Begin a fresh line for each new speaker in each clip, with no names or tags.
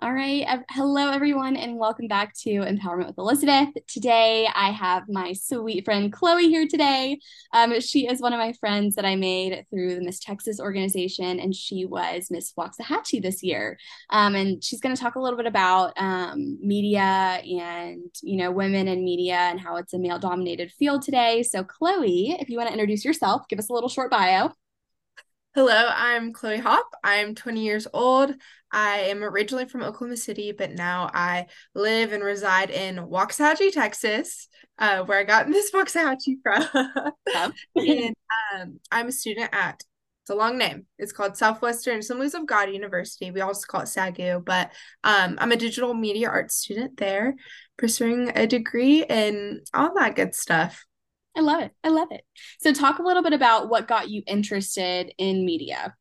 All right. Hello, everyone, and welcome back to Empowerment with Elizabeth. Today, I have my sweet friend Chloe here today. Um, she is one of my friends that I made through the Miss Texas organization, and she was Miss Waxahachie this year. Um, and she's going to talk a little bit about um, media and, you know, women in media and how it's a male dominated field today. So, Chloe, if you want to introduce yourself, give us a little short bio.
Hello, I'm Chloe Hawpe. I'm 20 years old. I am originally from Oklahoma City, but now I live and reside in Waxahachie, Texas, uh, where I got this Waxahachie from. and um, I'm a student at, it's a long name. It's called Southwestern Assemblies of God University. We also call it SAGU, but um, I'm a digital media arts student there, pursuing a degree in all that good stuff.
I love it. I love it. So, talk a little bit about what got you interested in media.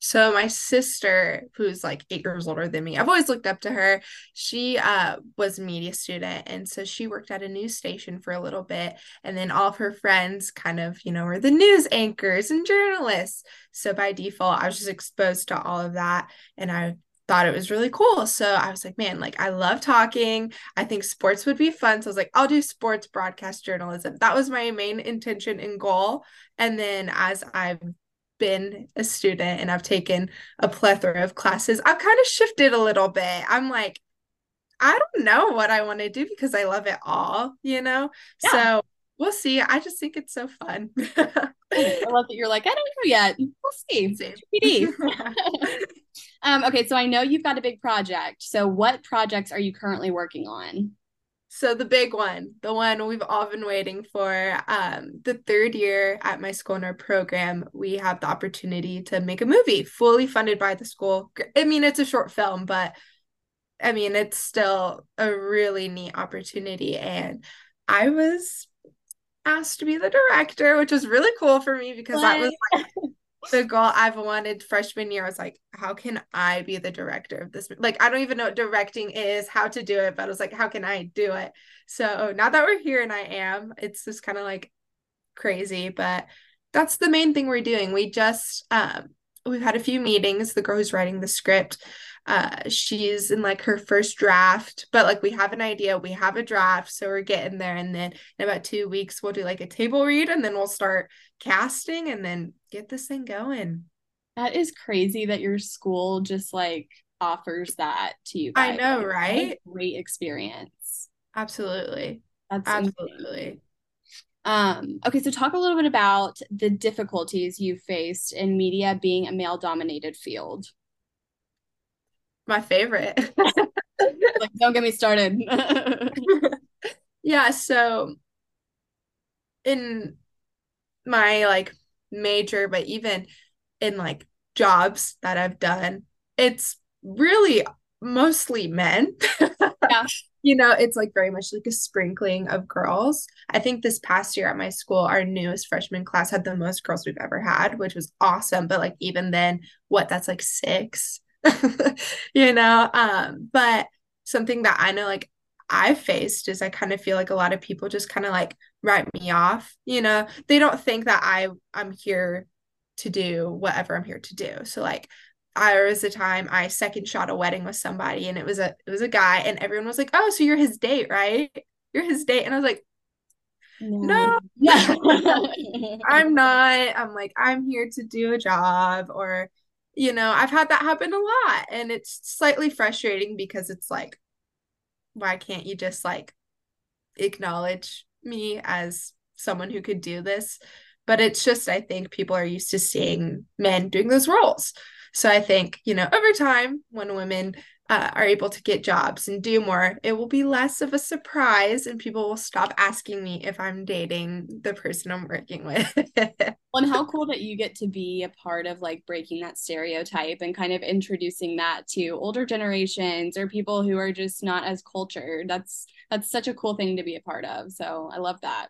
So my sister, who's like eight years older than me, I've always looked up to her. She uh, was a media student, and so she worked at a news station for a little bit, and then all of her friends kind of, you know, were the news anchors and journalists. So by default, I was just exposed to all of that, and I thought it was really cool. So I was like, man, like I love talking. I think sports would be fun. So I was like, I'll do sports broadcast journalism. That was my main intention and goal. And then as I've been a student and I've taken a plethora of classes, I've kind of shifted a little bit. I'm like, I don't know what I want to do because I love it all, you know? Yeah. So we'll see. I just think it's so fun.
I love that you're like, I don't know yet. We'll see. um, okay, so I know you've got a big project. So what projects are you currently working on?
So the big one, the one we've all been waiting for, um, the third year at my school in our program, we have the opportunity to make a movie fully funded by the school. I mean, it's a short film, but I mean, it's still a really neat opportunity. And I was asked to be the director, which was really cool for me because what? that was like the goal I've wanted freshman year. I was like, how can I be the director of this? Like, I don't even know what directing is, how to do it, but I was like, how can I do it? So now that we're here and I am, it's just kind of like crazy, but that's the main thing we're doing. We just um we've had a few meetings. The girl who's writing the script uh she's in like her first draft but like we have an idea we have a draft so we're getting there and then in about two weeks we'll do like a table read and then we'll start casting and then get this thing going.
That is crazy that your school just like offers that to you
guys. i know right?
great experience.
Absolutely. That's absolutely.
Um, okay, so talk a little bit about the difficulties you faced in media being a male dominated field
my favorite.
like, don't get me started.
yeah, so in my like major, but even in like jobs that I've done, it's really mostly men. yeah. You know, it's like very much like a sprinkling of girls. I think this past year at my school, our newest freshman class had the most girls we've ever had, which was awesome. But like even then, what that's like six you know um but something that i know like i've faced is i kind of feel like a lot of people just kind of like write me off you know they don't think that i i'm here to do whatever i'm here to do so like I was a time I second shot a wedding with somebody and it was a it was a guy and everyone was like, "Oh, so you're his date, right? You're his date." And I was like, "No. no. I'm not. I'm like I'm here to do a job or you know, I've had that happen a lot and it's slightly frustrating because it's like, why can't you just like acknowledge me as someone who could do this? But it's just, I think people are used to seeing men doing those roles. So I think, you know, over time, when women uh, are able to get jobs and do more, it will be less of a surprise and people will stop asking me if I'm dating the person I'm working with.
well, and how cool that you get to be a part of like breaking that stereotype and kind of introducing that to older generations or people who are just not as cultured. That's that's such a cool thing to be a part of. So I love that.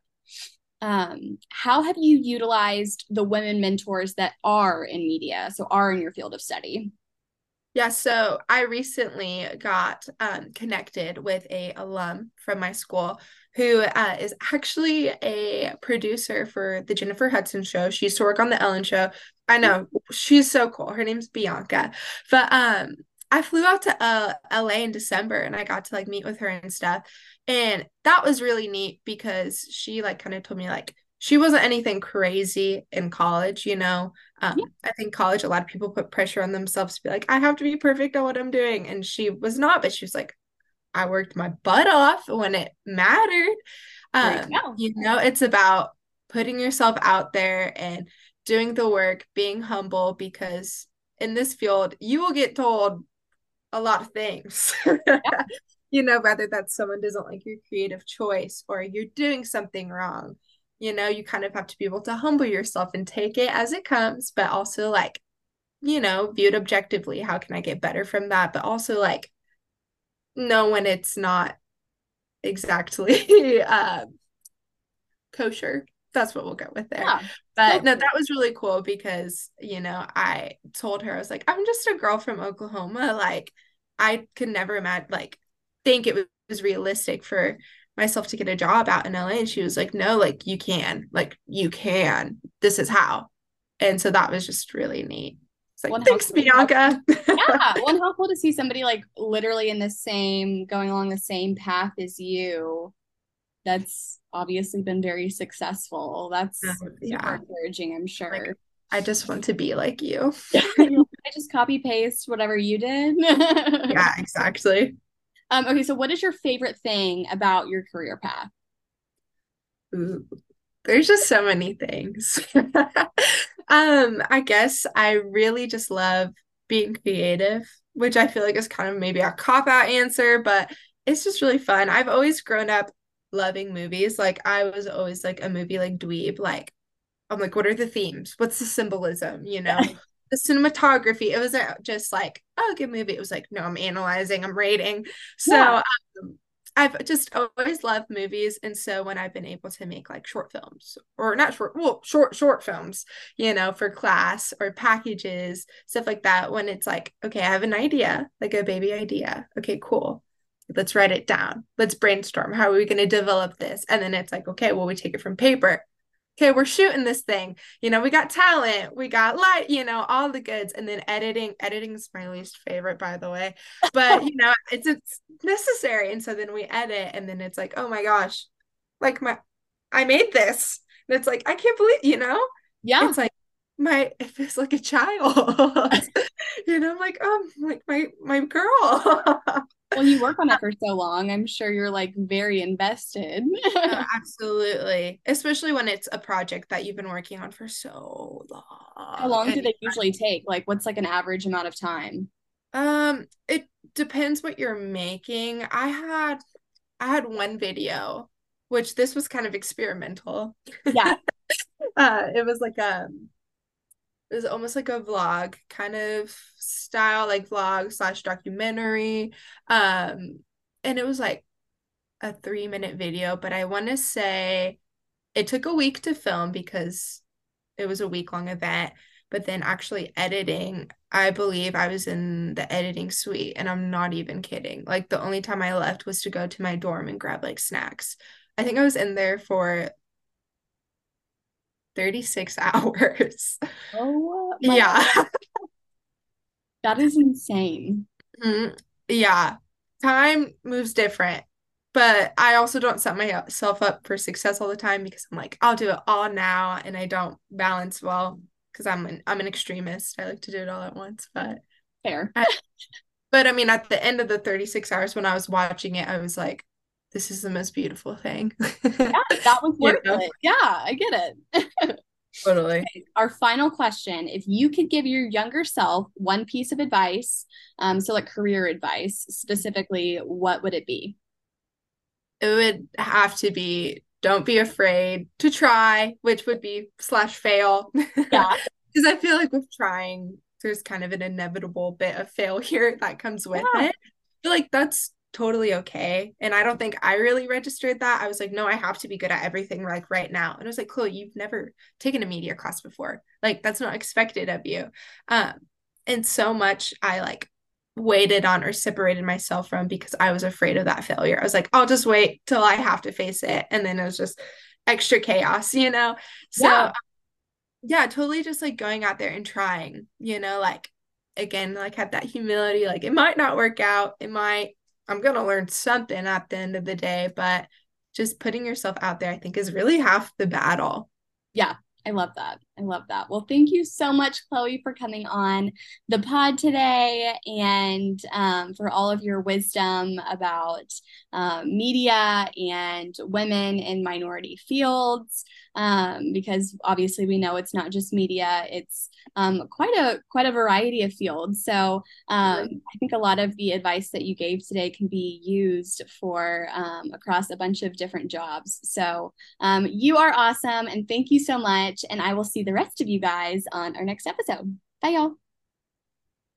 Um, how have you utilized the women mentors that are in media, so are in your field of study?
Yeah, so I recently got um, connected with a alum from my school who uh, is actually a producer for the Jennifer Hudson show. She used to work on the Ellen show. I know she's so cool. Her name's Bianca, but um, I flew out to uh LA in December and I got to like meet with her and stuff. And that was really neat because she like kind of told me like she wasn't anything crazy in college, you know. Um, yeah. I think college, a lot of people put pressure on themselves to be like, I have to be perfect at what I'm doing. And she was not, but she was like, I worked my butt off when it mattered. Um, you know, it's about putting yourself out there and doing the work, being humble, because in this field, you will get told a lot of things. Yeah. you know, whether that's someone doesn't like your creative choice or you're doing something wrong. You know, you kind of have to be able to humble yourself and take it as it comes, but also like, you know, viewed objectively. How can I get better from that? But also like know when it's not exactly uh, kosher that's what we'll go with there. Yeah. But no, that was really cool because, you know, I told her, I was like, I'm just a girl from Oklahoma. Like, I could never imagine, like, think it was realistic for myself to get a job out in LA. And she was like, no, like, you can, like, you can. This is how. And so that was just really neat. It's like, thanks, Bianca.
yeah. One, how cool to see somebody like literally in the same, going along the same path as you that's obviously been very successful. That's uh, yeah. encouraging, I'm sure.
Like, I just want to be like you.
I just copy paste whatever you did.
yeah, exactly.
Um, okay, so what is your favorite thing about your career path?
Ooh, there's just so many things. um, I guess I really just love being creative, which I feel like is kind of maybe a cop out answer, but it's just really fun. I've always grown up loving movies. Like I was always like a movie like dweeb. Like I'm like, what are the themes? What's the symbolism? You know, the cinematography. It wasn't just like, oh, good movie. It was like, no, I'm analyzing, I'm rating. So yeah. um, I've just always loved movies, and so when I've been able to make like short films or not short, well, short short films, you know, for class or packages, stuff like that. When it's like, okay, I have an idea, like a baby idea. Okay, cool let's write it down let's brainstorm how are we going to develop this and then it's like okay well we take it from paper okay we're shooting this thing. You know we got talent we got light you know all the goods. And then editing editing is my least favorite by the way. But you know it's it's necessary. And so then we edit and then it's like oh my gosh like my i made this. And it's like i can't believe you know?
Yeah.
It's like my it feels like a child. You know I'm like oh like my my girl
well you work on it for so long i'm sure you're like very invested.
Uh, absolutely. Especially when it's a project that you've been working on for so long
how long do they usually take? Like what's like an average amount of time?
Um it depends what you're making. I had i had one video which this was kind of experimental.
Yeah.
Uh it was like a um, it was almost like a vlog kind of style like vlog slash documentary. Um and it was like a three minute video but i want to say it took a week to film because it was a week long event but then actually editing i believe i was in the editing suite and i'm not even kidding. Like the only time i left was to go to my dorm and grab like snacks. I think i was in there for 36 hours.
Oh,
yeah.
that is insane.
Mm-hmm. Yeah. Time moves different. But I also don't set myself up for success all the time because I'm like, I'll do it all now and I don't balance well because I'm an I'm an extremist. I like to do it all at once, but
fair.
I, but I mean at the end of the 36 hours when I was watching it, I was like, this is the most beautiful thing.
yeah, that was worth you know? it. Yeah, I get it.
totally. Okay,
our final question if you could give your younger self one piece of advice, um, so like career advice specifically, what would it be?
It would have to be don't be afraid to try, which would be slash fail.
Yeah.
Because I feel like with trying, there's kind of an inevitable bit of failure that comes with yeah. it. I feel like that's totally okay. And I don't think I really registered that. I was like, no, I have to be good at everything like right now. And I was like, Chloe, you've never taken a media class before. Like that's not expected of you. Um, and so much I like waited on or separated myself from because I was afraid of that failure. I was like, I'll just wait till I have to face it. And then it was just extra chaos, you know? So yeah, yeah totally just like going out there and trying, you know, like again, like have that humility. Like it might not work out. It might, I'm going to learn something at the end of the day, but just putting yourself out there, I think, is really half the battle.
Yeah, I love that. I love that. Well, thank you so much, Chloe, for coming on the pod today and um, for all of your wisdom about um, media and women in minority fields. Um, because obviously we know it's not just media; it's um, quite a quite a variety of fields. So um, I think a lot of the advice that you gave today can be used for um, across a bunch of different jobs. So you are awesome, and thank you so much. And I will see the rest of you guys on our next episode. Bye, y'all.